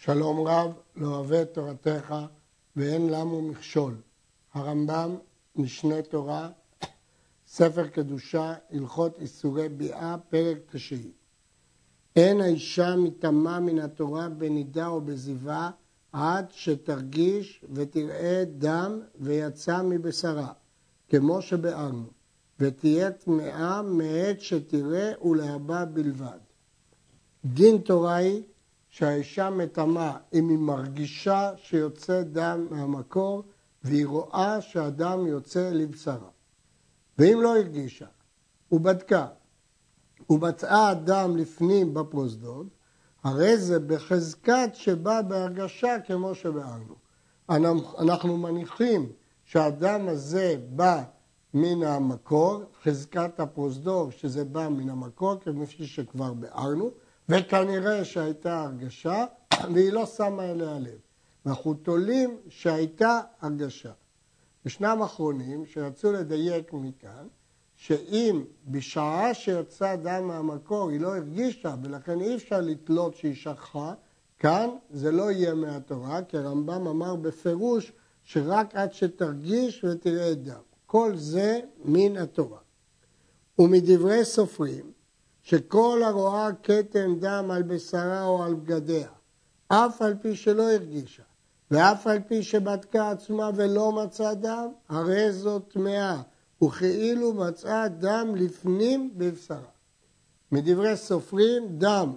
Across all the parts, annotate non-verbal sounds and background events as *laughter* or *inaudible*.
שלום רב, לא אוהב את תורתך ואין למו מכשול. הרמב"ם, משנה תורה, ספר קדושה, הלכות איסורי ביאה, פרק תשיעי. אין האישה מטמאה מן התורה בנידה או בזיווה עד שתרגיש ותראה דם ויצא מבשרה, כמו שבארנו, ותהיה טמאה מעת שתראה ולהבא בלבד. דין תורה היא שהאישה מטמאה אם היא מרגישה שיוצא דם מהמקור והיא רואה שהדם יוצא לבשרה. ואם לא הרגישה ובדקה ומצאה הדם לפנים בפרוזדור, הרי זה בחזקת שבא בהרגשה כמו שבארנו. אנחנו מניחים שהדם הזה בא מן המקור, חזקת הפרוזדור שזה בא מן המקור, כפי שכבר ביארנו, וכנראה שהייתה הרגשה, *clears throat* והיא לא שמה אליה לב. ואנחנו תולים שהייתה הרגשה. ישנם אחרונים שרצו לדייק מכאן, שאם בשעה שיצא דם מהמקור היא לא הרגישה ולכן אי אפשר לתלות שהיא שכחה, כאן זה לא יהיה מהתורה, כי הרמב"ם אמר בפירוש שרק עד שתרגיש ותראה דם. כל זה מן התורה. ומדברי סופרים, שכל הרואה כתם דם על בשרה או על בגדיה, אף על פי שלא הרגישה, ואף על פי שבדקה עצמה ולא מצאה דם, הרי זאת טמאה, וכאילו מצאה דם לפנים בבשרה. מדברי סופרים, דם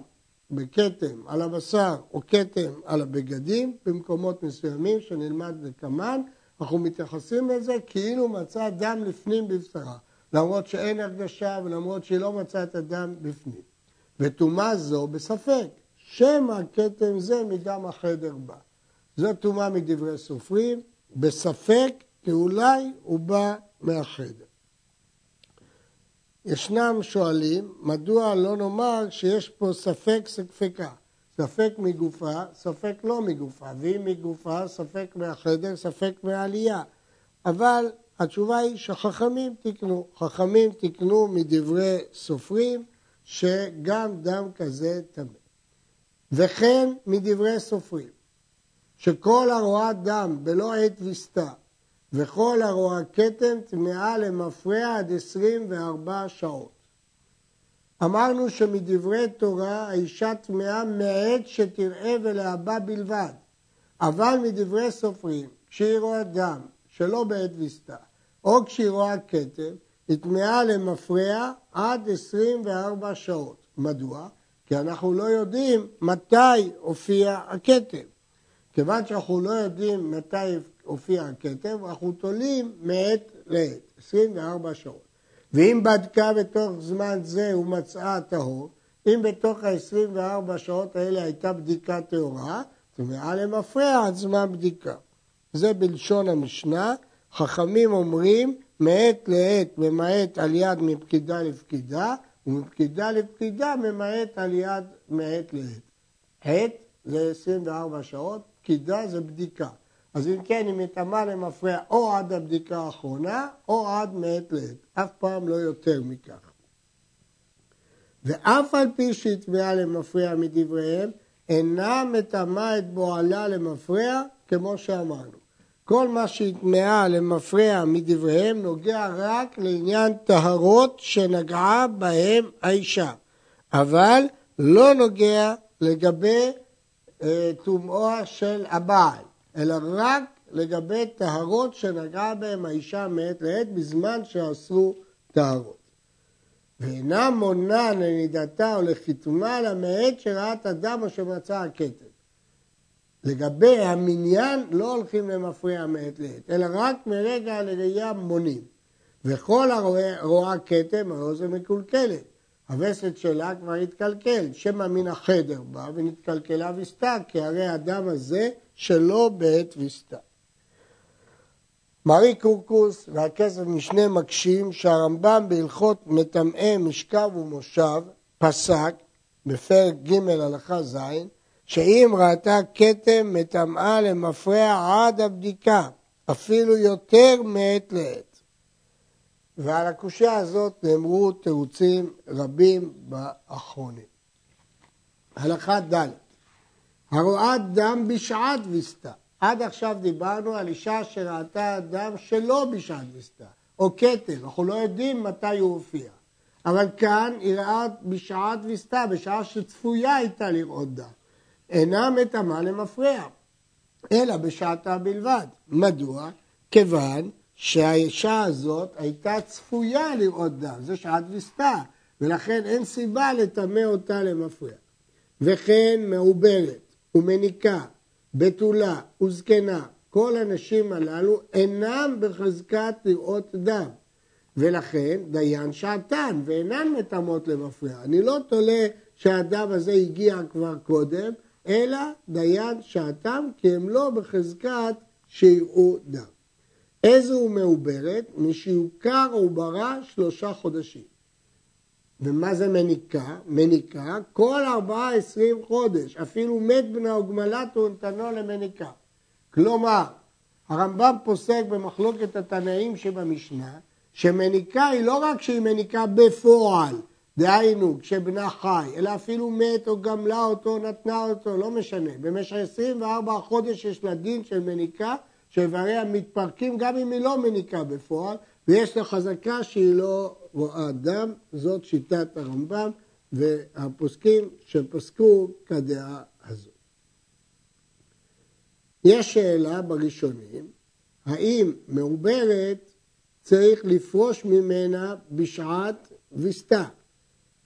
בכתם על הבשר או כתם על הבגדים, במקומות מסוימים שנלמד לקמן, אנחנו מתייחסים לזה כאילו מצא דם לפנים בבשרה. למרות שאין הרגשה ולמרות שהיא לא מצאה את הדם בפנים. וטומאה זו בספק, שמא כתם זה מדם החדר בא. זו טומאה מדברי סופרים, בספק כי אולי הוא בא מהחדר. ישנם שואלים, מדוע לא נאמר שיש פה ספק ספקה, ספק מגופה, ספק לא מגופה, ואם מגופה, ספק מהחדר, ספק מהעלייה. אבל התשובה היא שחכמים תיקנו. חכמים תיקנו מדברי סופרים שגם דם כזה טמא. וכן מדברי סופרים, שכל הרואה דם בלא עת וסתה וכל הרואה כתם טמאה למפרע עד 24 שעות. אמרנו שמדברי תורה האישה טמאה מעת שתראה ולהבא בלבד, אבל מדברי סופרים, כשהיא רואה דם שלא בעת וסתה, או כשהיא רואה כתם, היא טמאה למפרע עד 24 שעות. מדוע? כי אנחנו לא יודעים מתי הופיע הכתם. כיוון שאנחנו לא יודעים מתי הופיע הכתם, אנחנו תולים מעת לעת, 24 שעות. ואם בדקה בתוך זמן זה ומצאה טהור, אם בתוך ה-24 שעות האלה הייתה בדיקה טהורה, טמאה למפרע עד זמן בדיקה. זה בלשון המשנה, חכמים אומרים מעת לעת ממעט על יד מפקידה לפקידה, ומפקידה לפקידה ממעט על יד מעת לעת. עת זה 24 שעות, פקידה זה בדיקה. אז אם כן, היא מטמאה למפרע או עד הבדיקה האחרונה, או עד מעת לעת. אף פעם לא יותר מכך. ואף על פי שהיא טמאה למפרע מדבריהם, אינה מטמאה את בועלה למפרע, כמו שאמרנו. כל מה שהטמעה למפרע מדבריהם נוגע רק לעניין טהרות שנגעה בהם האישה, אבל לא נוגע לגבי אה, טומאו של הבעל, אלא רק לגבי טהרות שנגעה בהם האישה מעת לעת בזמן שעשו טהרות. ואינה מונה לנידתה או לחיתומה אלא מעת שראת אדם או שמצא הכתר. לגבי המניין לא הולכים למפריע מעת לעת, אלא רק מרגע הלראייה מונים. וכל הרואה כתם, האוזן מקולקלת. הווסת שלה כבר התקלקל, שמא מן החדר בא ונתקלקלה וסתה, כי הרי הדם הזה שלא בעת וסתה. מרי קורקוס והכסף משנה מקשים שהרמב"ם בהלכות מטמאי משכב ומושב פסק בפרק ג' הלכה ז' שאם ראתה כתם מטמאה למפרע עד הבדיקה, אפילו יותר מעת לעת. ועל הקושייה הזאת נאמרו תירוצים רבים באחרונים. הלכה ד' הרואת דם בשעת ויסתה. עד עכשיו דיברנו על אישה שראתה דם שלא בשעת ויסתה, או כתר, אנחנו לא יודעים מתי הוא הופיע. אבל כאן היא ראה בשעת ויסתה, בשעה שצפויה הייתה לראות דם. אינה מטמאה למפרע, אלא בשעתה בלבד. מדוע? כיוון שהאישה הזאת הייתה צפויה לראות דם, זה שעת ויסתה, ולכן אין סיבה לטמא אותה למפרע. וכן מעוברת ומניקה, בתולה וזקנה, כל הנשים הללו אינם בחזקת לראות דם. ולכן דיין שעתן ואינן מטמאות למפרע. אני לא תולה שהדם הזה הגיע כבר קודם, אלא דיין שעתם כי הם לא בחזקת שיראו דם. איזו מעוברת? משיוכר עוברה שלושה חודשים. ומה זה מניקה? מניקה כל ארבעה עשרים חודש, אפילו מת בנה וגמלת ונתנו למניקה. כלומר, הרמב"ם פוסק במחלוקת התנאים שבמשנה, שמניקה היא לא רק שהיא מניקה בפועל, דהיינו כשבנה חי, אלא אפילו מת או גמלה אותו, נתנה אותו, לא משנה. במשך 24 חודש יש לה דין של מניקה, שאיבריה מתפרקים גם אם היא לא מניקה בפועל, ויש לה חזקה שהיא לא רואה דם, זאת שיטת הרמב"ם והפוסקים שפסקו כדעה הזו. יש שאלה בראשונים, האם מעוברת צריך לפרוש ממנה בשעת ויסתה?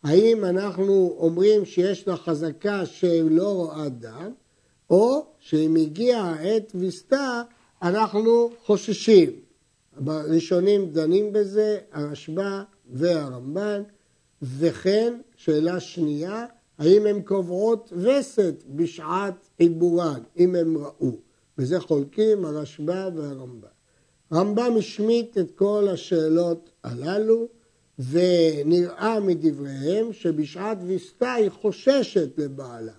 האם אנחנו אומרים שיש לה חזקה שהיא לא רואה דם, או שאם הגיעה העת ויסתה, אנחנו חוששים. הראשונים דנים בזה, הרשב"א והרמב"ן, וכן, שאלה שנייה, האם הן קובעות וסת בשעת עיבורן, אם הם ראו. וזה חולקים הרשב"א והרמב"ן. רמב"ם השמיט את כל השאלות הללו, ונראה מדבריהם שבשעת ויסתה היא חוששת לבעלה,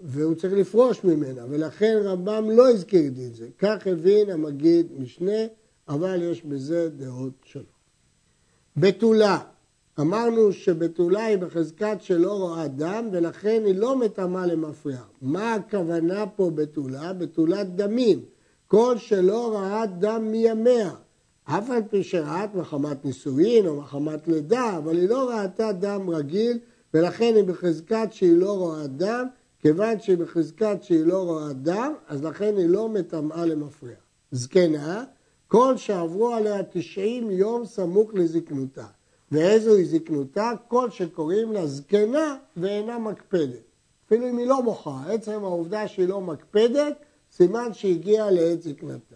והוא צריך לפרוש ממנה, ולכן רמב"ם לא הזכיר את זה. כך הבין המגיד משנה, אבל יש בזה דעות שונות. בתולה, אמרנו שבתולה היא בחזקת שלא רואה דם, ולכן היא לא מטמאה למפריע. מה הכוונה פה בתולה? בתולת דמים. כל שלא ראה דם מימיה. אף על פי שראת מחמת נישואין או מחמת לידה, אבל היא לא ראתה דם רגיל, ולכן היא בחזקת שהיא לא רואה דם, כיוון שהיא בחזקת שהיא לא רואה דם, אז לכן היא לא מטמאה למפריע. זקנה, כל שעברו עליה 90 יום סמוך לזקנותה. ואיזוהי זקנותה? כל שקוראים לה זקנה ואינה מקפדת. אפילו אם היא לא מוחה, עצם העובדה שהיא לא מקפדת, סימן שהגיעה לעת זקנתה.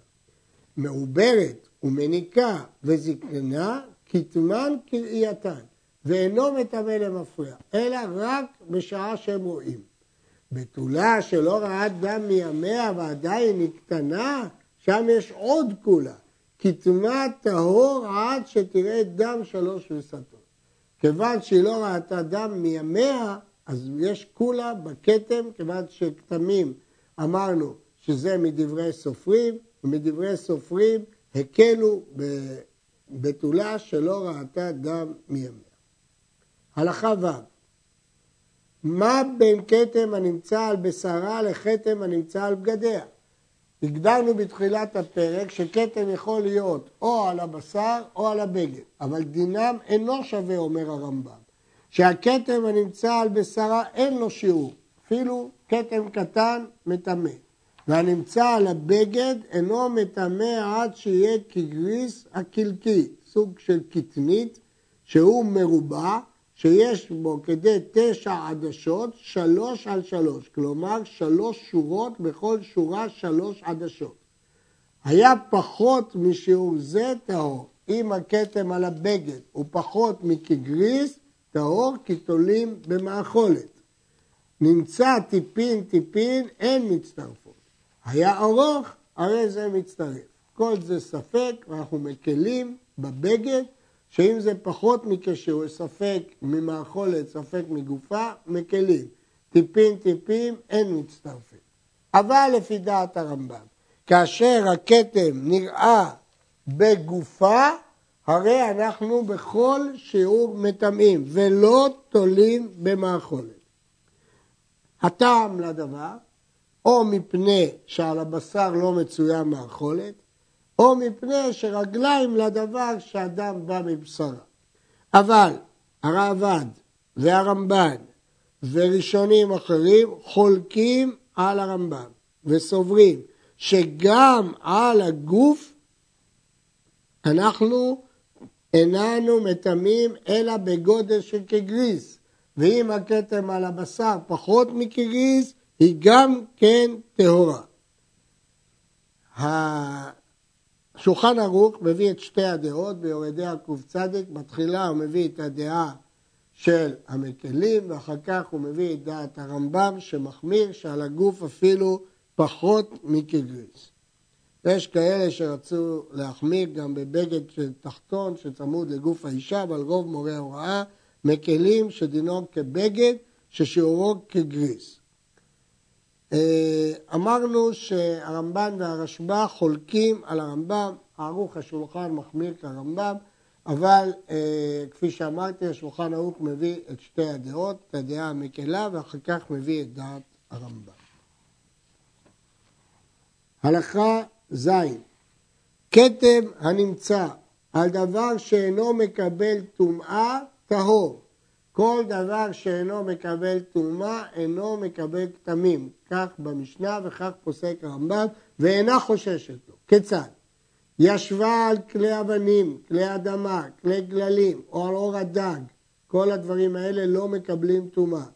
מעוברת ומניקה וזקנה, כתמן כראייתן, ואינו מטמא למפריע, אלא רק בשעה שהם רואים. בתולה שלא ראה דם מימיה ועדיין היא קטנה, שם יש עוד כולה. כתמה טהור עד שתראה דם שלוש וסתות. כיוון שהיא לא ראתה דם מימיה, אז יש כולה בכתם, כיוון שכתמים אמרנו שזה מדברי סופרים, ומדברי סופרים הקלו בבתולה שלא ראתה דם מימיה. הלכה ו' מה בין כתם הנמצא על בשרה לכתם הנמצא על בגדיה? הגדרנו בתחילת הפרק שכתם יכול להיות או על הבשר או על הבגד, אבל דינם אינו שווה, אומר הרמב"ם. שהכתם הנמצא על בשרה אין לו שיעור, אפילו כתם קטן מטמא. והנמצא על הבגד אינו מטמא עד שיהיה כגריס הקלקי, סוג של קטנית, שהוא מרובע, שיש בו כדי תשע עדשות, שלוש על שלוש, כלומר שלוש שורות, בכל שורה שלוש עדשות. היה פחות משיעור זה טהור, אם הכתם על הבגד הוא פחות מכגריס, טהור כי תולים במאכולת. נמצא טיפין טיפין, אין מצטרפות. היה ארוך, הרי זה מצטרף. כל זה ספק, ואנחנו מקלים בבגד, שאם זה פחות מכשיר, ספק ממאכולת, ספק מגופה, מקלים. טיפין טיפין, אין מצטרפים. אבל לפי דעת הרמב"ם, כאשר הכתם נראה בגופה, הרי אנחנו בכל שיעור מטמאים, ולא תולים במאכולת. הטעם לדבר, או מפני שעל הבשר לא מצויה מאכולת, או מפני שרגליים לדבר שאדם בא מבשרה. אבל הרעב"ד והרמב"ן וראשונים אחרים חולקים על הרמב"ם וסוברים שגם על הגוף אנחנו איננו מטמאים אלא בגודל של כגריס, ואם הכתם על הבשר פחות מכגריס, היא גם כן טהורה. השולחן ערוך מביא את שתי הדעות ביורדי הק"צ, בתחילה הוא מביא את הדעה של המקלים ואחר כך הוא מביא את דעת הרמב"ם שמחמיר שעל הגוף אפילו פחות מכגריס. יש כאלה שרצו להחמיר גם בבגד של תחתון שצמוד לגוף האישה, אבל רוב מורי ההוראה מקלים שדינו כבגד ששיעורו כגריס. אה, אמרנו שהרמב"ן והרשב"א חולקים על הרמב"ם, ערוך השולחן מחמיר כרמב"ם, אבל אה, כפי שאמרתי, השולחן ערוך מביא את שתי הדעות, את הדעה המקלה, ואחר כך מביא את דעת הרמב"ם. הלכה ז' כתם הנמצא על דבר שאינו מקבל טומאה, טהור. כל דבר שאינו מקבל טומאה אינו מקבל כתמים. כך במשנה וכך פוסק הרמב"ם, ואינה חוששת לו. כיצד? ישבה על כלי אבנים, כלי אדמה, כלי גללים, או על אור הדג, כל הדברים האלה לא מקבלים טומאה.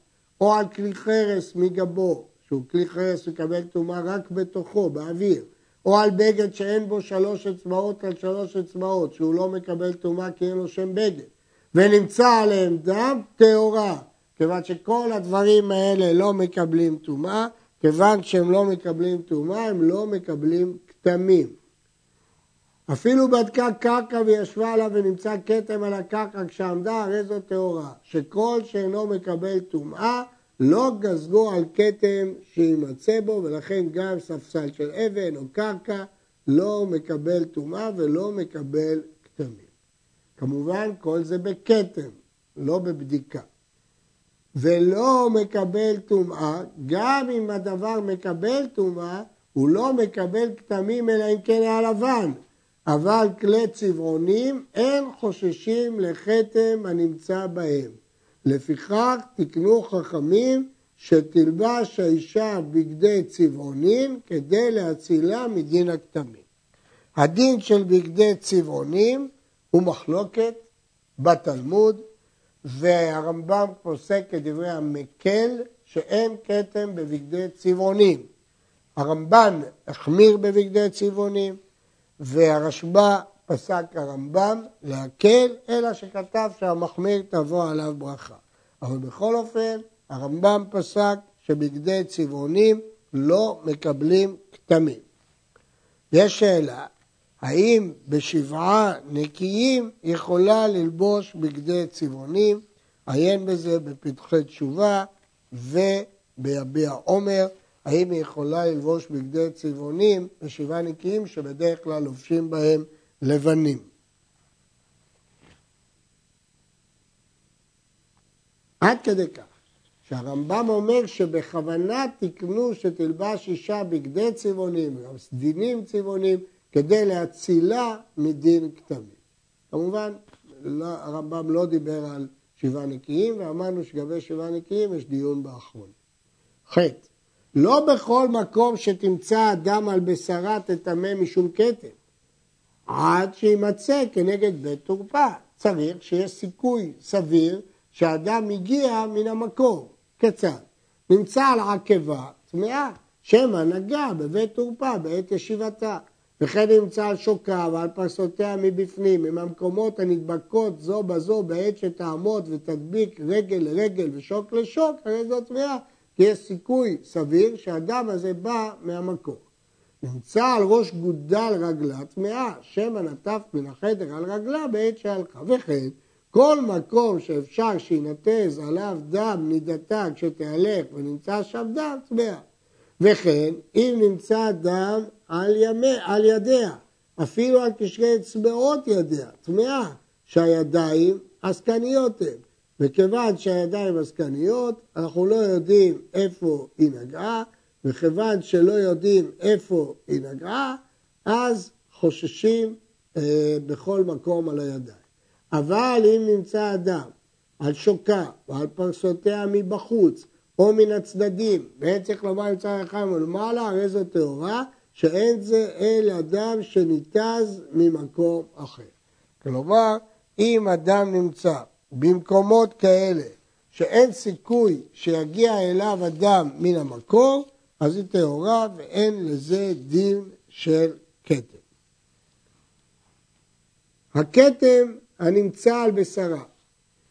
או על כלי חרס מגבו, שהוא כלי חרס מקבל טומאה רק בתוכו, באוויר. או על בגד שאין בו שלוש אצבעות על שלוש אצבעות, שהוא לא מקבל טומאה כי אין לו שם בגד. ונמצא עליהם דם טהורה, כיוון שכל הדברים האלה לא מקבלים טומאה, כיוון שהם לא מקבלים טומאה, הם לא מקבלים כתמים. אפילו בדקה קרקע וישבה עליו ונמצא כתם על הקרקע כשעמדה, הרי זו טהורה. שכל שאינו מקבל טומאה, לא גזגו על כתם שימצא בו, ולכן גם ספסל של אבן או קרקע לא מקבל טומאה ולא מקבל כתמים. כמובן כל זה בכתם, לא בבדיקה. ולא מקבל טומאה, גם אם הדבר מקבל טומאה, הוא לא מקבל כתמים אלא אם כן היה לבן. אבל כלי צבעונים אין חוששים לכתם הנמצא בהם. לפיכך תקנו חכמים שתלבש האישה בגדי צבעונים כדי להצילה מדין הכתמים. הדין של בגדי צבעונים הוא מחלוקת בתלמוד, והרמב"ם פוסק כדברי המקל שאין כתם בבגדי צבעונים. הרמב"ן החמיר בבגדי צבעונים, והרשב"א פסק הרמב"ם להקל, אלא שכתב שהמחמיר תבוא עליו ברכה. אבל בכל אופן, הרמב"ם פסק שבגדי צבעונים לא מקבלים כתמים. יש שאלה, האם בשבעה נקיים יכולה ללבוש בגדי צבעונים? עיין בזה בפתחי תשובה וביביע עומר. האם היא יכולה ללבוש בגדי צבעונים בשבעה נקיים שבדרך כלל לובשים בהם לבנים. עד כדי כך שהרמב"ם אומר שבכוונה תקנו שתלבש אישה בגדי צבעונים, סדינים צבעונים, כדי להצילה מדין כתמים. כמובן, לא, הרמב"ם לא דיבר על שבעה נקיים, ואמרנו שגבי שבעה נקיים יש דיון באחרון. ח' לא בכל מקום שתמצא אדם על בשרה תטמא משום כתם, עד שימצא כנגד בית תורפה. צריך שיש סיכוי סביר שאדם הגיע מן המקור. כיצד? נמצא על עקבה טמאה, שמא נגע בבית תורפה בעת ישיבתה. וכן נמצא על שוקה ועל פרסותיה מבפנים, עם המקומות הנדבקות זו בזו בעת שתעמוד ותדביק רגל לרגל ושוק לשוק, הרי זו טמאה, כי יש סיכוי סביר שהדם הזה בא מהמקור. נמצא על ראש גודל רגלה טמאה, שמא נטף מן החדר על רגלה בעת שהלכה. וכן, כל מקום שאפשר שינתז עליו דם נידתה כשתהלך ונמצא שם דם, טמאה. וכן, אם נמצא דם על, ימי, על ידיה, אפילו על קשרי אצבעות ידיה, טמאה, שהידיים עסקניות הן. וכיוון שהידיים עסקניות, אנחנו לא יודעים איפה היא נגעה, וכיוון שלא יודעים איפה היא נגעה, אז חוששים אה, בכל מקום על הידיים. אבל אם נמצא אדם על שוכה או על פרסותיה מבחוץ או מן הצדדים, ואין צריך לומר צריך אחד מלמעלה, הרי זו טהורה, שאין זה אל אדם שניתז ממקום אחר. כלומר, אם אדם נמצא במקומות כאלה שאין סיכוי שיגיע אליו אדם מן המקור, אז היא טהורה ואין לזה דין של כתם. הכתם הנמצא על בשרה,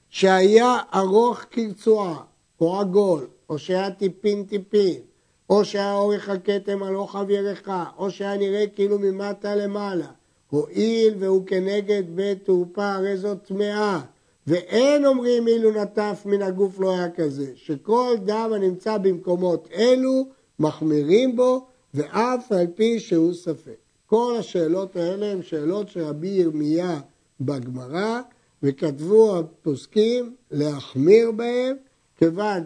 שהיה ארוך כרצועה, או עגול, או שהיה טיפין טיפין, או שהיה אורך הכתם על רוחב ירחה, או שהיה נראה כאילו ממטה למעלה, הואיל והוא כנגד בית תעופה, הרי זאת טמאה. ואין אומרים אילו נטף מן הגוף לא היה כזה, שכל דם הנמצא במקומות אלו מחמירים בו, ואף על פי שהוא ספק. כל השאלות האלה הן שאלות של רבי ירמיה בגמרא, וכתבו הפוסקים להחמיר בהם, כיוון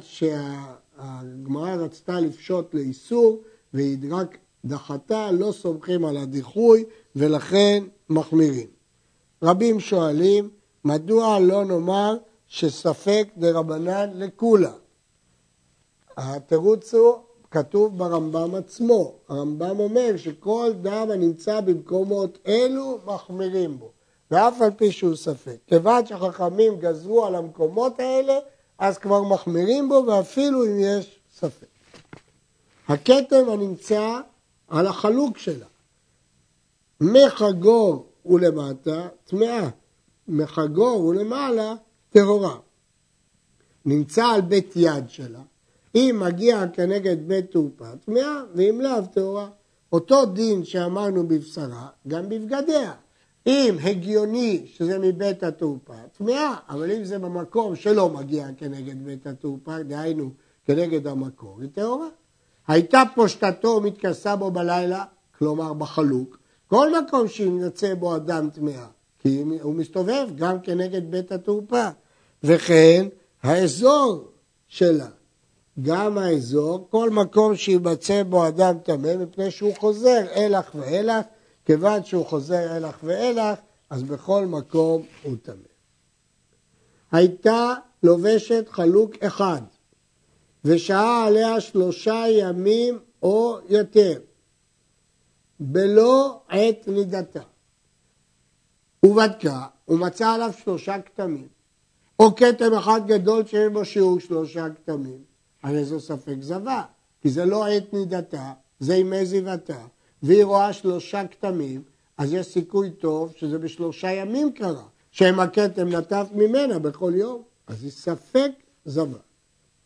שהגמרא רצתה לפשוט לאיסור, והיא רק דחתה, לא סומכים על הדיחוי, ולכן מחמירים. רבים שואלים, מדוע לא נאמר שספק דרבנן לקולה? התירוץ הוא, כתוב ברמב"ם עצמו, הרמב"ם אומר שכל דם הנמצא במקומות אלו מחמירים בו, ואף על פי שהוא ספק. כיוון שהחכמים גזרו על המקומות האלה, אז כבר מחמירים בו ואפילו אם יש ספק. הכתם הנמצא על החלוק שלה, מחגור ולמטה טמאה, מחגור ולמעלה טהורה. נמצא על בית יד שלה, אם מגיע כנגד בית תעופה טמאה, ואם לאו טהורה. אותו דין שאמרנו בבשרה, גם בבגדיה. אם הגיוני שזה מבית התעופה, טמאה, אבל אם זה במקום שלא מגיע כנגד בית התעופה, דהיינו כנגד המקור, היא טהורה. הייתה פושטתו מתכסה בו בלילה, כלומר בחלוק, כל מקום שימצא בו אדם טמאה, כי הוא מסתובב גם כנגד בית התעופה. וכן האזור שלה, גם האזור, כל מקום שימצא בו אדם טמא, מפני שהוא חוזר אלך ואלך, כיוון שהוא חוזר אלך ואלך, אז בכל מקום הוא טמא. הייתה לובשת חלוק אחד, ושהה עליה שלושה ימים או יותר, בלא עת נידתה. ובדקה, ומצא עליו שלושה כתמים, או כתם אחד גדול שיש בו שיעור שלושה כתמים, הרי זו ספק זבה, כי זה לא עת נידתה, זה ימי זיוותה, והיא רואה שלושה כתמים, אז יש סיכוי טוב שזה בשלושה ימים קרה, שהם הכתם נטף ממנה בכל יום, אז היא ספק זבה.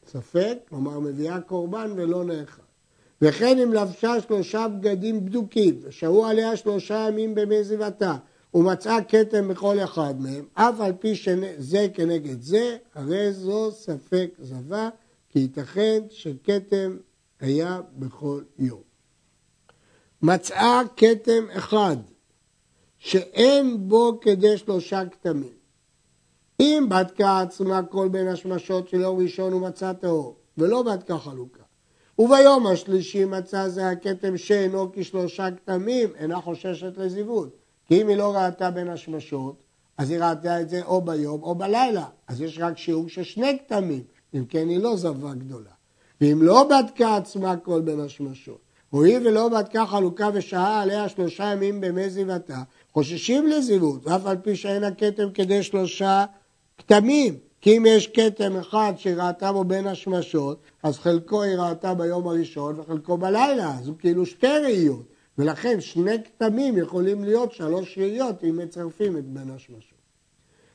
ספק, כלומר מביאה קורבן ולא נאכל. וכן אם לבשה שלושה בגדים בדוקים, ושהו עליה שלושה ימים במי זיוותה, ומצאה כתם בכל אחד מהם, אף על פי שזה כנגד זה, הרי זו ספק זבה, כי ייתכן שכתם היה בכל יום. מצאה כתם אחד, שאין בו כדי שלושה כתמים. אם בדקה עצמה כל בין השמשות של יום ראשון ומצא טהור, ולא בדקה חלוקה, וביום השלישי מצא זה הכתם שאינו כשלושה כתמים, אינה חוששת לזיוות. כי אם היא לא ראתה בין השמשות, אז היא ראתה את זה או ביום או בלילה. אז יש רק שיעור של שני כתמים, אם כן היא לא זבה גדולה. ואם לא בדקה עצמה כל בין השמשות, הואיל ולא בדקה חלוקה ושהה עליה שלושה ימים במי זיוותה, חוששים לזיוות, ואף על פי שאין הכתם כדי שלושה כתמים. כי אם יש כתם אחד שהיא ראתה בו בין השמשות, אז חלקו היא ראתה ביום הראשון וחלקו בלילה, אז הוא כאילו שתי ראיות. ולכן שני כתמים יכולים להיות שלוש ראיות אם מצרפים את בין השמשות.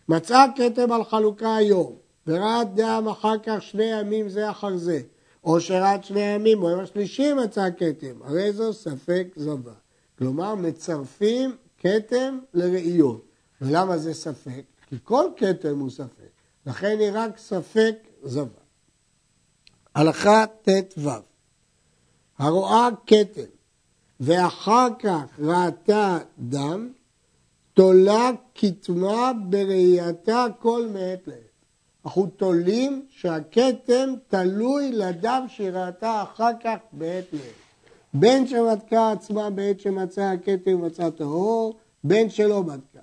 מצאה כתם על חלוקה היום, וראת דם אחר כך שני ימים זה אחר זה, או שראת שני ימים, או יום השלישי מצא כתם, הרי זו ספק זבה. כלומר, מצרפים כתם לראיות. ולמה זה ספק? כי כל כתם הוא ספק. לכן היא רק ספק זבה. הלכה ט"ו הרואה כתם ואחר כך ראתה דם, תולה כתמה בראייתה כל מעת לעת. אנחנו תולים שהכתם תלוי לדם שהיא ראתה אחר כך בעת לב. בין שבדקה עצמה בעת שמצא הכתם ומצא טהור, בין שלא בדקה.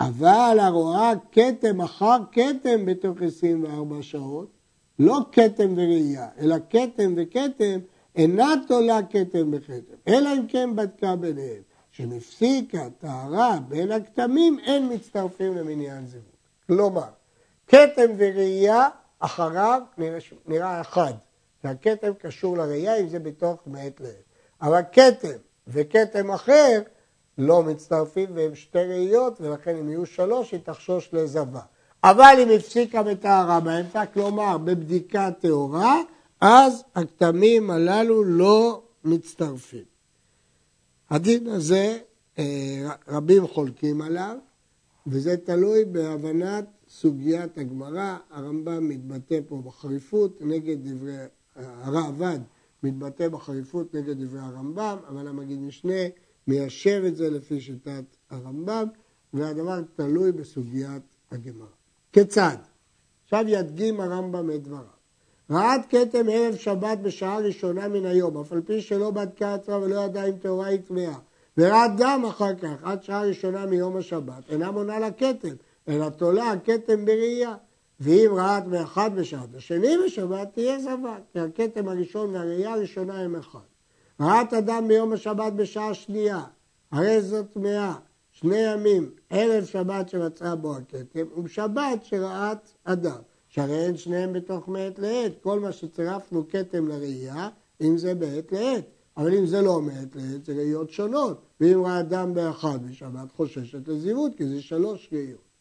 אבל הרואה כתם אחר כתם בתוך 24 שעות, לא כתם וראייה, אלא כתם וכתם, אינה תולה כתם בכתם, אלא אם כן בדקה ביניהם. שמפסיקה טהרה בין הכתמים, אין מצטרפים למניין זיווג. כלומר, כתם וראייה אחריו נראה, אחד, והכתם קשור לראייה אם זה בתוך מעת לעת. אבל כתם וכתם אחר לא מצטרפים והם שתי ראיות, ולכן אם יהיו שלוש היא תחשוש לזבה. אבל אם הפסיקה בטהרה באמצע, כלומר בבדיקה טהורה, אז הכתמים הללו לא מצטרפים. הדין הזה, אה, רבים חולקים עליו, וזה תלוי בהבנת סוגיית הגמרא. הרמב"ם מתבטא פה בחריפות נגד דברי, הרעב"ד מתבטא בחריפות נגד דברי הרמב"ם, אבל המגיד משנה מיישב את זה לפי שיטת הרמב"ם, והדבר תלוי בסוגיית הגמרא. כיצד? עכשיו ידגים הרמב"ם את דבריו. רעת כתם ערב שבת בשעה ראשונה מן היום, אף על פי שלא בדקה עצמה ולא ידעה אם טהורה היא טמאה. ורעת דם אחר כך, עד שעה ראשונה מיום השבת, אינה מונה לה כתם, אלא תולה הכתם בראייה. ואם רעת מאחד בשבת, השני בשבת תהיה זבה, כי הכתם הראשון והראייה הראשונה הם אחד. רעת אדם ביום השבת בשעה שנייה, הרי זאת טמאה, שני ימים, ערב שבת שמצאה בו הכתם, ובשבת שראת אדם. שהרי אין שניהם בתוך מעת לעת, כל מה שצירפנו כתם לראייה, אם זה בעת לעת. אבל אם זה לא מעת לעת, זה ראיות שונות. ואם ראה דם באחד בשבת, חוששת לזיוות, כי זה שלוש ראיות.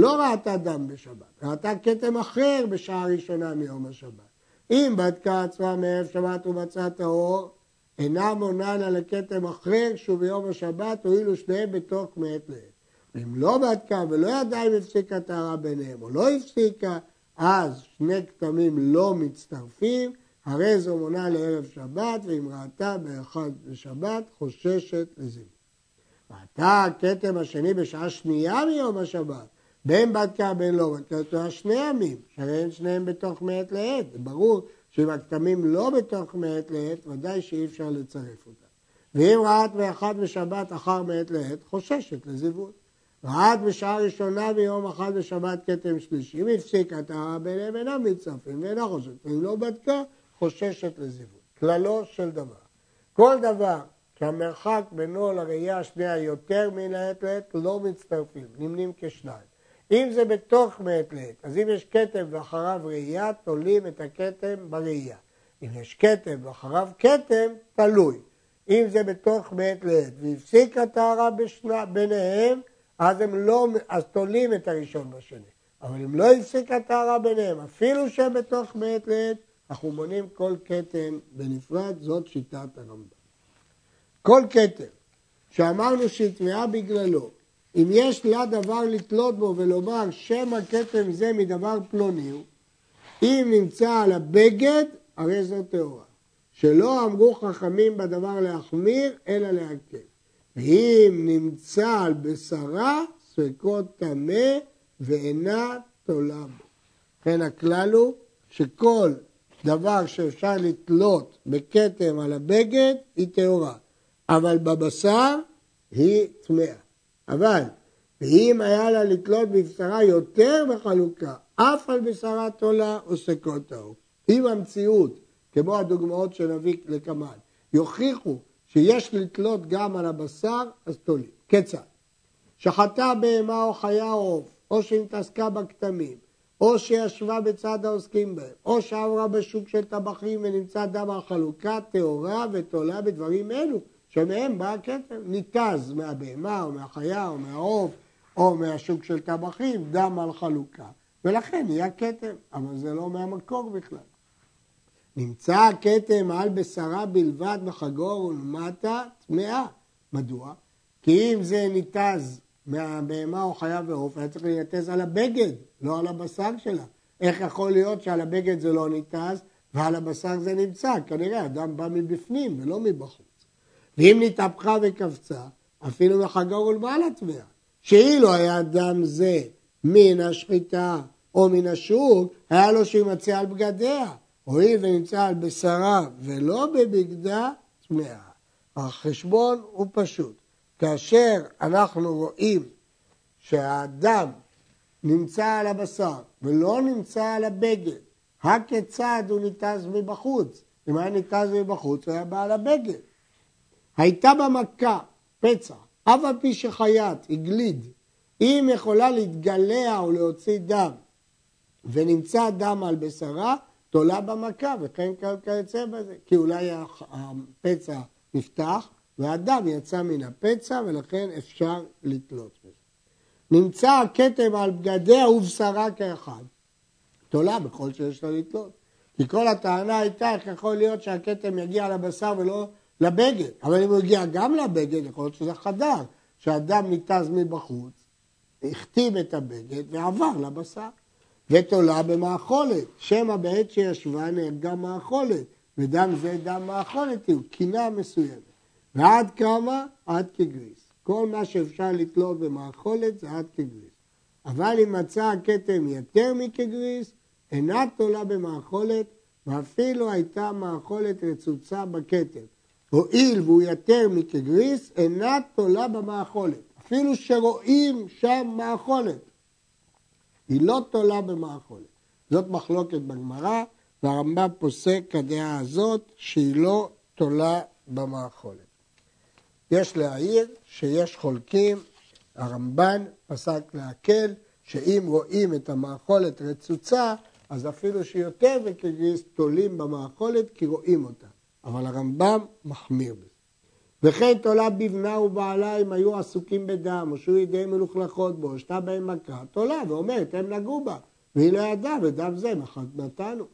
לא ראתה דם בשבת, ראתה כתם אחר בשעה הראשונה מיום השבת. אם בדקה עצמה מערב שבת ומצאה טהור, אינה מונה לה לכתם אחר שהוא ביום השבת, הואילו שניהם בתוך מעת לעת. ואם לא בדקה ולא ידעה אם הפסיקה טהרה ביניהם או לא הפסיקה, אז שני כתמים לא מצטרפים, הרי זו מונה לערב שבת, ואם ראתה באחד בשבת, חוששת לזיו. ראתה הכתם השני בשעה שנייה מיום השבת, בין בדקה בין לא בדקה, תורה שני ימים, שהרי אין שניהם בתוך מעת לעת. זה ברור שאם הכתמים לא בתוך מעת לעת, ודאי שאי אפשר לצרף אותם. ואם ראת באחד בשבת אחר מעת לעת, חוששת לזיוות. רעד בשעה ראשונה ביום אחד בשבת כתם שלישי, אם הפסיקה טהרה ביניהם אינם מצטרפים ואינה חושבת, אם לא בדקה, חוששת לזיווי. כללו של דבר. כל דבר שהמרחק בינו לראייה השנייה יותר מן העת לעת, לא מצטרפים, נמנים כשניים. אם זה בתוך מעת לעת, אז אם יש כתם ואחריו ראייה, תולים את הכתם בראייה. אם יש כתם ואחריו כתם, תלוי. אם זה בתוך מעת לעת והפסיקה טהרה ביניהם, אז הם לא, אז תולים את הראשון בשני. אבל אם לא הפסיקה טהרה ביניהם, אפילו שהם בתוך מעת לעת, אנחנו מונים כל כתם בנפרד, זאת שיטת הרמב"ם. כל כתם שאמרנו שהיא טמאה בגללו, אם יש לה דבר לתלות בו ולומר שם הכתם זה מדבר פלוני הוא, אם נמצא על הבגד, הרי זו טהורה. שלא אמרו חכמים בדבר להחמיר, אלא להקל. ואם נמצא על בשרה, ספקות טמא ואינה תולה בו. לכן הכלל הוא שכל דבר שאפשר לתלות בכתם על הבגד היא טהורה, אבל בבשר היא טמאה. אבל ואם היה לה לתלות בבשרה יותר בחלוקה, אף על בשרה תולה או ספקות טהור. אם המציאות, כמו הדוגמאות שנביא לקמאן, יוכיחו שיש לתלות גם על הבשר, אז תולים. כיצד? שחטה בהמה או חיה או עוף, או שהתעסקה בכתמים, או שישבה בצד העוסקים בהם, או שעברה בשוק של טבחים ונמצא דם על חלוקה טהורה ותולה בדברים אלו, שמהם בא הכתר. ניתז מהבהמה או מהחיה או מהעוף או מהשוק של טבחים, דם על חלוקה, ולכן נהיה כתר, אבל זה לא מהמקור בכלל. נמצא הכתם על בשרה בלבד בחגור ולמטה טמאה. מדוע? כי אם זה ניתז מהבהמה או חיה ועוף, היה צריך להינתז על הבגד, לא על הבשר שלה. איך יכול להיות שעל הבגד זה לא ניתז ועל הבשר זה נמצא? כנראה אדם בא מבפנים ולא מבחוץ. ואם נתהפכה וקפצה, אפילו בחגור ולמעלה טמאה. שאילו היה דם זה מן השחיטה או מן השוק, היה לו שימצא על בגדיה. הואיל ונמצא על בשרה ולא בבגדה, טמאה. החשבון הוא פשוט. כאשר אנחנו רואים שהאדם נמצא על הבשר ולא נמצא על הבגד, הכיצד הוא ניתז מבחוץ? אם היה ניתז מבחוץ, הוא היה בעל הבגד. הייתה במכה פצע, אף על פי שחיית, הגליד, אם יכולה להתגלע או להוציא דם, ונמצא דם על בשרה, תולה במכה, וכן כיוצא בזה. כי אולי הפצע נפתח, והדם יצא מן הפצע, ולכן אפשר לתלות בזה. נמצא הכתם על בגדיה ובשרה כאחד. תולה בכל שיש לה לתלות. כי כל הטענה הייתה איך יכול להיות שהכתם יגיע לבשר ולא לבגד. אבל אם הוא הגיע גם לבגד, יכול להיות שזה חדר, שהדם ניתז מבחוץ, החתים את הבגד ועבר לבשר. ותולה במאכולת, שמא בעת שישבה נהרגה מאכולת, ודם זה דם מאכולת הוא, קינה מסוימת. ועד כמה? עד כגריס. כל מה שאפשר לתלות במאכולת זה עד כגריס. אבל אם מצא הכתם יותר מכגריס, אינה תולה במאכולת, ואפילו הייתה מאכולת רצוצה בכתם. הואיל והוא יותר מכגריס, אינה תולה במאכולת. אפילו שרואים שם מאכולת. היא לא תולה במאכולת. זאת מחלוקת בגמרא, והרמב"ם פוסק כדעה הזאת שהיא לא תולה במאכולת. יש להעיר שיש חולקים, הרמב"ן פסק להקל, שאם רואים את המאכולת רצוצה, אז אפילו שיותר וכגריס תולים במאכולת כי רואים אותה. אבל הרמב"ם מחמיר בזה. וכן תולה בבנה ובעלה אם היו עסוקים בדם, או שהיו ידיהם מלוכלכות בו, או בהם מכה, תולה ואומרת, הם נגעו בה, והיא לא ידעה, ודם זה נתנו.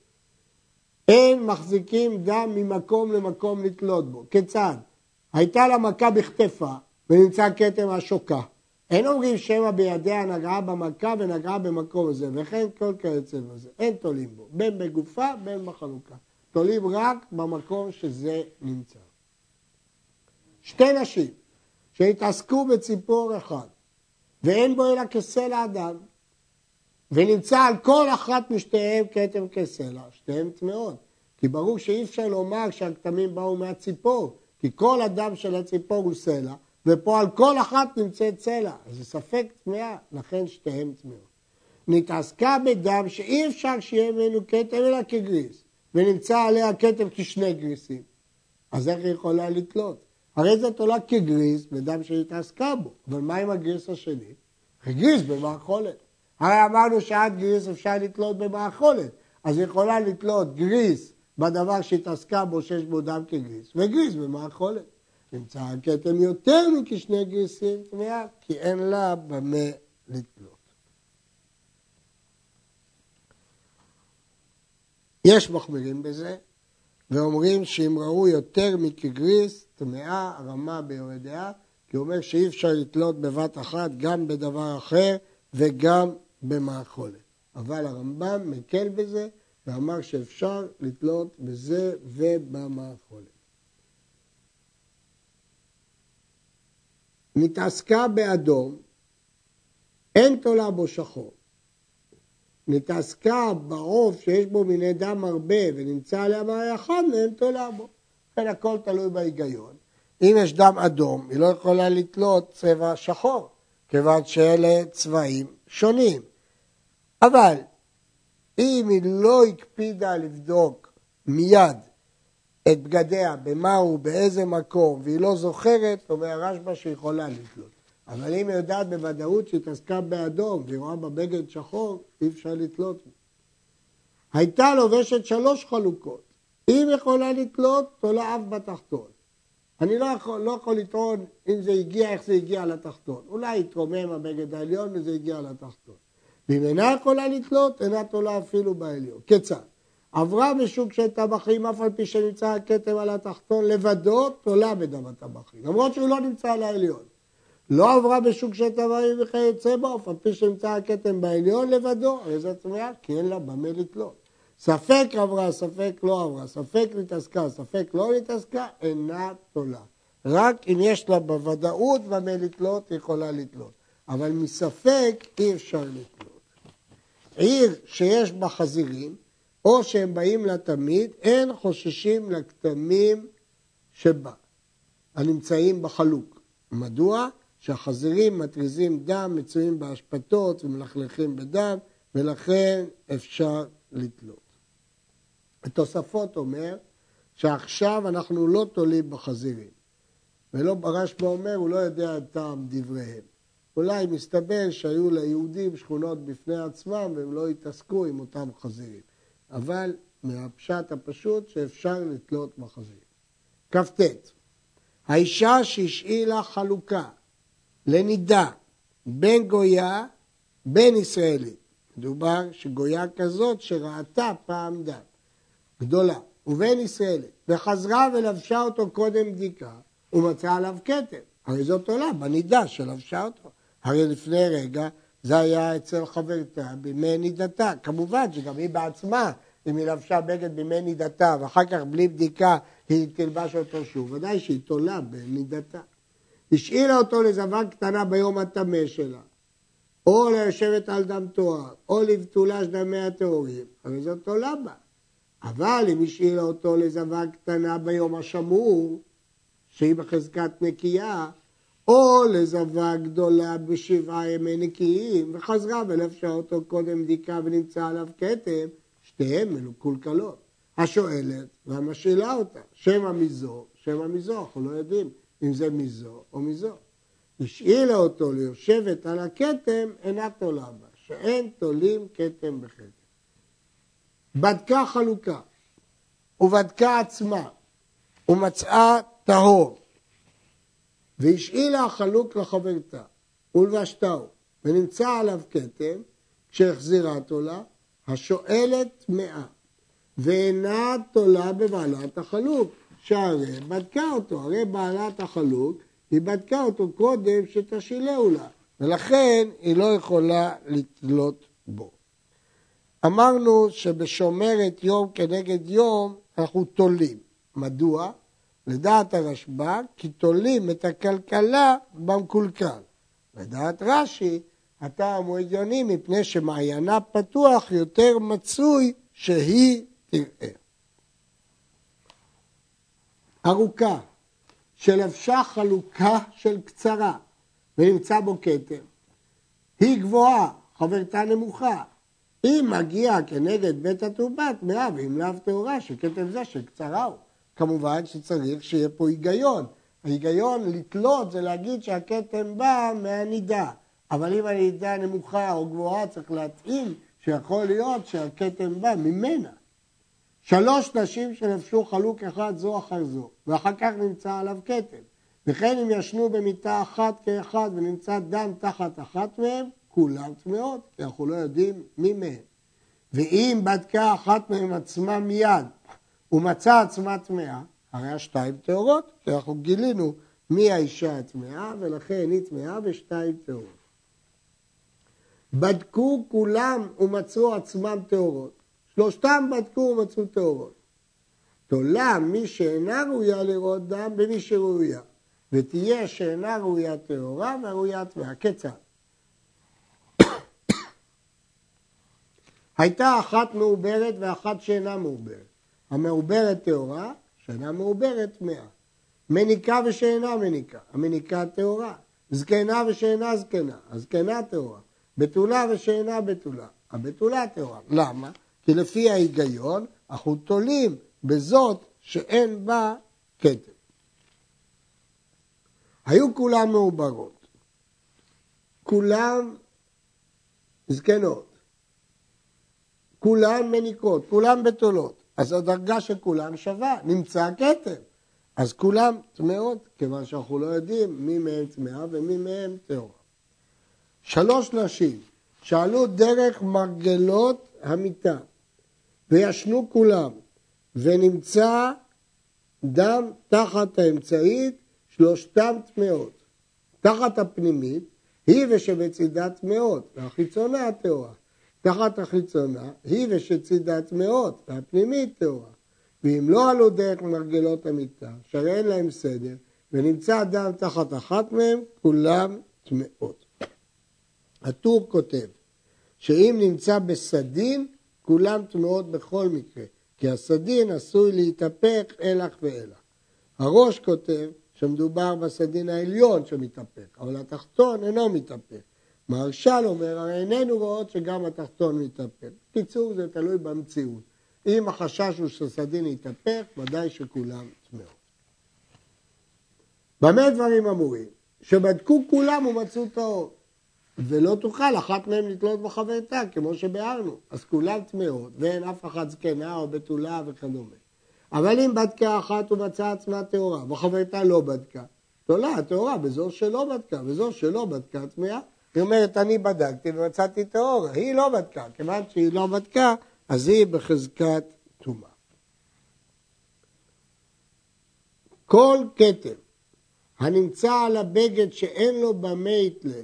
אין מחזיקים דם ממקום למקום לתלות בו. כיצד? הייתה לה מכה בכתפה, ונמצא כתם השוקה. אין אומרים שמא בידיה נגעה במכה ונגעה במקום הזה, וכן כל כיוצא בזה. אין תולים בו, בין בגופה בין בחלוקה. תולים רק במקום שזה נמצא. שתי נשים שהתעסקו בציפור אחד, ואין בו אלא כסלע אדם, ונמצא על כל אחת משתיהם כתם כסלע, שתיהן טמאות. כי ברור שאי אפשר לומר שהכתמים באו מהציפור, כי כל הדם של הציפור הוא סלע, ופה על כל אחת נמצאת סלע. אז זה ספק טמאה, לכן שתיהן טמאות. נתעסקה בדם שאי אפשר שיהיה ממנו כתם אלא כגריס, ונמצא עליה כתם כשני גריסים. אז איך היא יכולה לתלות? הרי זאת עולה כגריס בדם שהתעסקה בו, אבל מה עם הגריס השני? גריס במאכולת. הרי אמרנו שעד גריס אפשר לתלות במאכולת, אז היא יכולה לתלות גריס בדבר שהתעסקה בו שיש בו דם כגריס, וגריס במאכולת. נמצא הכתם יותר מכשני גריסים כי אין לה במה לתלות. יש מחמירים בזה, ואומרים שאם ראו יותר מכגריס, טמאה, רמה ביורי דעה, כי הוא אומר שאי אפשר לתלות בבת אחת גם בדבר אחר וגם במאכולת. אבל הרמב"ם מקל בזה ואמר שאפשר לתלות בזה ובמאכולת. נתעסקה באדום, אין תולה בו שחור. נתעסקה בעוף שיש בו מיני דם הרבה ונמצא עליה מים אחד, אין תולה בו. לכן הכל תלוי בהיגיון. אם יש דם אדום, היא לא יכולה לתלות צבע שחור, כיוון שאלה צבעים שונים. אבל אם היא לא הקפידה לבדוק מיד את בגדיה, במה הוא, באיזה מקום, והיא לא זוכרת, אומר הרשב"א שהיא יכולה לתלות. אבל אם היא יודעת בוודאות שהיא התעסקה באדום והיא רואה בבגד שחור, אי אפשר לתלות. הייתה לובשת שלוש חלוקות. אם יכולה לתלות, תולה אף בתחתון. אני לא יכול, לא יכול לטעון אם זה הגיע, איך זה הגיע לתחתון. אולי התרומם הבגד העליון וזה הגיע לתחתון. ואם אינה יכולה לתלות, אינה תולה אפילו בעליון. כיצד? עברה בשוק של טבחים, אף על פי שנמצא הכתם על התחתון לבדו, תולה בדם הטבחים. למרות שהוא לא נמצא על העליון. לא עברה בשוק של טבחים וכיוצא בו, אף על פי שנמצא הכתם בעליון לבדו, הרי זה תמיד, כי אין לה במה לתלות. ספק עברה, ספק לא עברה, ספק נתעסקה, ספק לא נתעסקה, אינה תולה. רק אם יש לה בוודאות במה לתלות, היא יכולה לתלות. אבל מספק אי אפשר לתלות. עיר שיש בה חזירים, או שהם באים לה תמיד, אין חוששים לכתמים שבה, הנמצאים בחלוק. מדוע? שהחזירים מתריזים דם, מצויים באשפתות ומלכלכים בדם, ולכן אפשר לתלות. התוספות אומר שעכשיו אנחנו לא תולים בחזירים. ולא הרשב"א אומר, הוא לא יודע את טעם דבריהם. אולי מסתבר שהיו ליהודים שכונות בפני עצמם והם לא התעסקו עם אותם חזירים. אבל מהפשט הפשוט שאפשר לתלות בחזירים. כ"ט האישה שהשאילה חלוקה לנידה בין גויה בין ישראלית. מדובר שגויה כזאת שראתה פעם דת גדולה ובין ישראלית וחזרה ולבשה אותו קודם בדיקה ומצאה עליו כתם. הרי זאת עולה בנידה שלבשה אותו. הרי לפני רגע זה היה אצל חברתה בימי נידתה. כמובן שגם היא בעצמה, אם היא לבשה בגד בימי נידתה ואחר כך בלי בדיקה היא תלבש אותו שוב, ודאי שהיא תולה בנידתה. השאירה אותו לזבה קטנה ביום הטמא שלה, או ליושבת על דם תואר, או לבתולה של דמי הטהורים, הרי זאת עולה בה. אבל אם השאירה אותו לזבה קטנה ביום השמור, שהיא בחזקת נקייה, או לזבה גדולה בשבעה ימי נקיים, וחזרה ולבשה אותו קודם בדיקה ונמצא עליו כתם, שתיהן מלוקולקלות. השואלת והמשאילה אותה, שמא מזו, שמא מזו, אנחנו לא יודעים אם זה מזו או מזו. השאילה אותו ליושבת על הכתם, אינה תולה בה, שאין תולים כתם בכתם. בדקה חלוקה, ובדקה עצמה, ומצאה טהור, והשאילה החלוק לחברתה, ולבשתהו, ונמצא עליו כתם, כשהחזירה תולה, השואלת טמאה, ואינה תולה בבעלת החלוק, שהרי בדקה אותו, הרי בעלת החלוק, היא בדקה אותו קודם שתשילהו לה, ולכן היא לא יכולה לתלות בו. אמרנו שבשומרת יום כנגד יום אנחנו תולים. מדוע? לדעת הרשב"א, כי תולים את הכלכלה במקולקל. לדעת רש"י, הטעם הוא הגיוני מפני שמעיינה פתוח יותר מצוי שהיא תראה. ארוכה, שלבשה חלוקה של קצרה ונמצא בו כתם, היא גבוהה, חברתה נמוכה. אם מגיע כנגד בית התורבת, מאה ואם לאו טהורה, שכתם זה של קצרה הוא. כמובן שצריך שיהיה פה היגיון. ההיגיון לתלות זה להגיד שהכתם בא מהנידה. אבל אם הנידה נמוכה או גבוהה צריך להתאים שיכול להיות שהכתם בא ממנה. שלוש נשים שלבשו חלוק אחד זו אחר זו, ואחר כך נמצא עליו כתם. וכן אם ישנו במיטה אחת כאחד ונמצא דם תחת אחת מהם, כולם טמאות, כי אנחנו לא יודעים מי מהם. ואם בדקה אחת מהם עצמה מיד ומצא עצמה טמאה, הרי השתיים טהורות, כי אנחנו גילינו מי האישה הטמאה, ולכן היא טמאה ושתיים טהורות. בדקו כולם ומצאו עצמם טהורות. שלושתם בדקו ומצאו טהורות. תולה מי שאינה ראויה לראות דם במי שראויה, ותהיה שאינה ראויה טהורה והראויה טמאה. כיצד? *coughs* הייתה אחת מעוברת ואחת שאינה מעוברת. המעוברת טהורה, שאינה מעוברת טמאה. מניקה ושאינה מניקה, המניקה טהורה. זקנה ושאינה זקנה, הזקנה טהורה. בתולה ושאינה בתולה, הבתולה טהורה. למה? כי לפי ההיגיון אנחנו תולים בזאת שאין בה כתם. היו כולם מעוברות, כולם זקנות, כולן מניקות, כולן בתולות. אז הדרגה של כולן שווה, נמצא כתם. אז כולם טמאות, כיוון שאנחנו לא יודעים מי מהם טמאה ומי מהם טהורה. שלוש נשים שאלו דרך מרגלות המיטה וישנו כולם ונמצא דם תחת האמצעית שלושתם טמאות. תחת הפנימית היא ושבצידה טמאות והחיצונה הטהורה. תחת החיצונה היא ושצידה טמאות והפנימית טהורה. ואם לא עלו דרך מרגלות המיטה, שהרי אין להם סדר, ונמצא דם תחת אחת מהם, כולם טמאות. הטור כותב שאם נמצא בסדין, כולם טמאות בכל מקרה, כי הסדין עשוי להתהפך אלך ואלך. הראש כותב שמדובר בסדין העליון שמתהפך, אבל התחתון אינו מתהפך. מהרש"ל אומר, הרי איננו רואות שגם התחתון מתהפך. בקיצור, זה תלוי במציאות. אם החשש הוא שסדין יתהפך, ודאי שכולם טמאות. במה דברים אמורים? שבדקו כולם ומצאו טהור. ולא תוכל אחת מהן לתלות בחברתה, כמו שביארנו. אז כולן טמאות, ואין אף אחת זקנה או בתולה וכדומה. אבל אם בדקה אחת ומצאה עצמה טהורה, וחברתה לא בדקה, תולה טהורה בזו שלא בדקה, וזו שלא בדקה טמאה. היא אומרת, אני בדקתי ומצאתי טהורה, היא לא בדקה, כיוון שהיא לא בדקה, אז היא בחזקת טומאה. כל כתב הנמצא על הבגד שאין לו במה יתלה,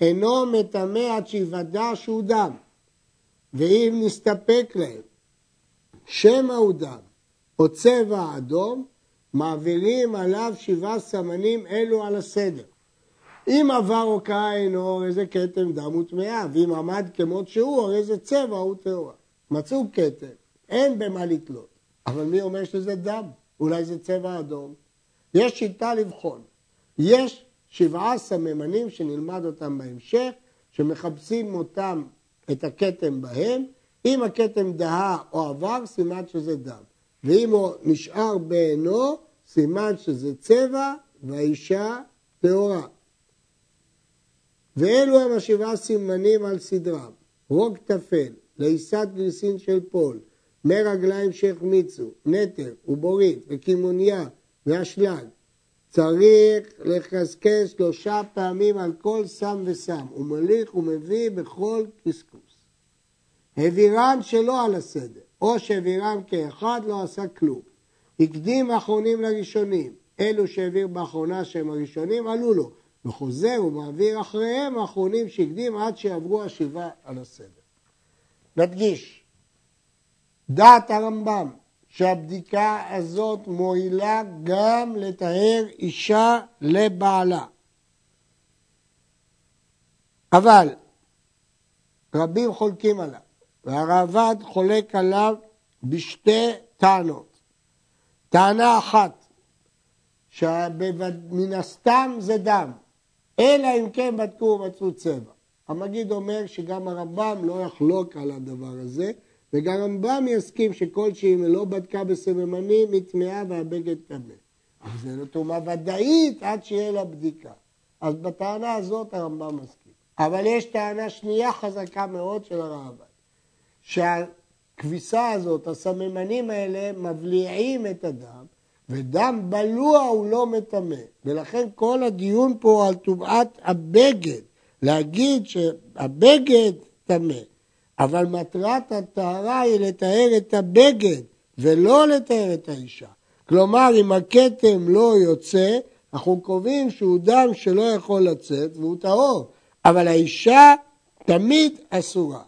אינו מטמא עד שיוודע שהוא דם, ואם נסתפק להם שמא הוא דם או צבע אדום, מעבירים עליו שבעה סמנים אלו על הסדר. אם עבר או קרא אינו, הרי זה כתם דם וטמאה, ואם עמד כמות שהוא, הרי זה צבע הוא טהורה. מצאו כתם, אין במה לתלות, אבל מי אומר שזה דם? אולי זה צבע אדום? יש שיטה לבחון. יש שבעה סממנים שנלמד אותם בהמשך, שמחפשים אותם, את הכתם בהם. אם הכתם דהה או עבר, סימן שזה דם. ואם הוא נשאר בעינו, סימן שזה צבע והאישה טהורה. ואלו הם השבעה סימנים על סדרם. רוג טפל, לעיסת גריסין של פול, מרגליים שהחמיצו, נטר ובורית וקימוניה ואשלג. צריך לקשקש שלושה פעמים על כל סם וסם, ומוליך ומביא בכל קשקוש. העבירם שלא על הסדר, או שהעבירם כאחד לא עשה כלום. הקדים האחרונים לראשונים, אלו שהעביר באחרונה שהם הראשונים עלו לו, וחוזר ומעביר אחריהם האחרונים שהקדים עד שיעברו השבעה על הסדר. נדגיש, דעת הרמב"ם שהבדיקה הזאת מועילה גם לטהר אישה לבעלה. אבל רבים חולקים עליו, והרעב"ד חולק עליו בשתי טענות. טענה אחת, שמן הסתם זה דם, אלא אם כן בדקו ומצאו צבע. המגיד אומר שגם הרמב"ם לא יחלוק על הדבר הזה, וגם רמב"ם יסכים שכל שהיא לא בדקה בסממנים היא טמאה והבגד טמא. אבל זה לא טומאה ודאית עד שיהיה לה בדיקה. אז בטענה הזאת הרמב"ם מסכים. אבל יש טענה שנייה חזקה מאוד של הרעב"ד, שהכביסה הזאת, הסממנים האלה, מבליעים את הדם, ודם בלוע הוא לא מטמא. ולכן כל הדיון פה על טומאת הבגד, להגיד שהבגד טמא. אבל מטרת הטהרה היא לטהר את הבגד ולא לטהר את האישה. כלומר, אם הכתם לא יוצא, אנחנו קובעים שהוא דם שלא יכול לצאת והוא טהור, אבל האישה תמיד אסורה.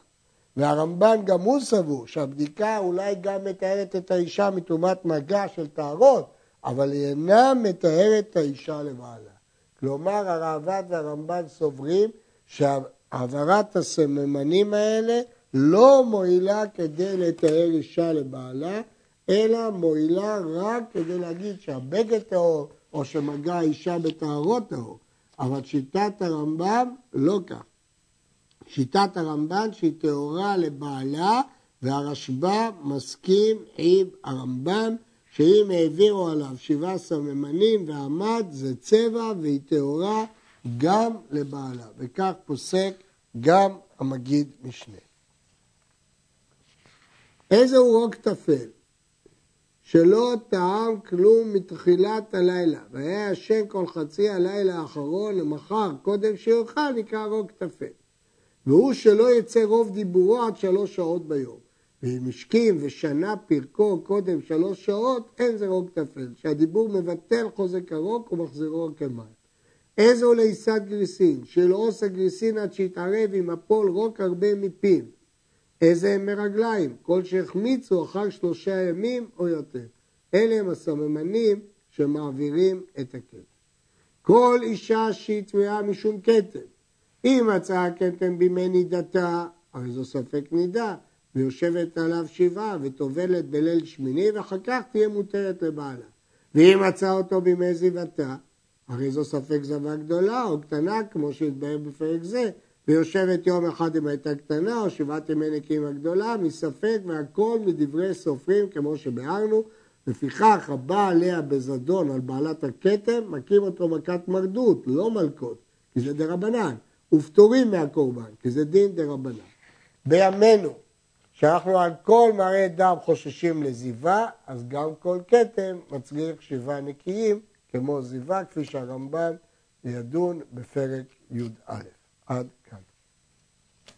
והרמב"ן גם הוא סבור שהבדיקה אולי גם מטהרת את האישה מטומאת מגע של טהרות, אבל היא אינה מטהרת את האישה לבעלה. כלומר, הראב"ד והרמב"ן סוברים שהעברת הסממנים האלה לא מועילה כדי לתאר אישה לבעלה, אלא מועילה רק כדי להגיד שהבגד טהור, או שמגע האישה בטהרות טהור. אבל שיטת הרמב"ם לא כך. שיטת הרמב"ן שהיא טהורה לבעלה, והרשב"א מסכים עם הרמב"ן, שאם העבירו עליו שבעה סממנים ועמד, זה צבע והיא טהורה גם לבעלה. וכך פוסק גם המגיד משנה. איזה הוא רוק טפל? שלא טעם כלום מתחילת הלילה, והיה ישן כל חצי הלילה האחרון למחר קודם שיאכל נקרא רוק טפל. והוא שלא יצא רוב דיבורו עד שלוש שעות ביום. ואם השכים ושנה פרקו קודם שלוש שעות, אין זה רוק טפל, שהדיבור מבטל חוזק הרוק ומחזירו כמים. איזו לעיסת גריסין, שלא עושה גריסין עד שיתערב עם הפול רוק הרבה מפיו. איזה הם מרגליים? כל שהחמיצו אחר שלושה ימים או יותר. אלה הם הסממנים שמעבירים את הכתם. כל אישה שהיא טמאה משום כתם, אם מצאה כתם בימי נידתה, הרי זו ספק נידה, ויושבת עליו שבעה וטובלת בליל שמיני, ואחר כך תהיה מותרת לבעלה. ואם מצא אותו בימי זיוותה, הרי זו ספק זבה גדולה או קטנה, כמו שהתבהר בפרק זה, ויושבת יום אחד אם הייתה קטנה, או שבעת ימי נקיים הגדולה, מספק והכל מדברי סופרים, כמו שביארנו. לפיכך הבא עליה בזדון על בעלת הכתר, מכים אותו מכת מרדות, לא מלקות, כי זה דרבנן, ופטורים מהקורבן, כי זה דין דרבנן. בימינו, שאנחנו על כל מראה דם חוששים לזיווה, אז גם כל כתם מצריך שבעה נקיים, כמו זיווה, כפי שהרמב"ן ידון בפרק י"א. עד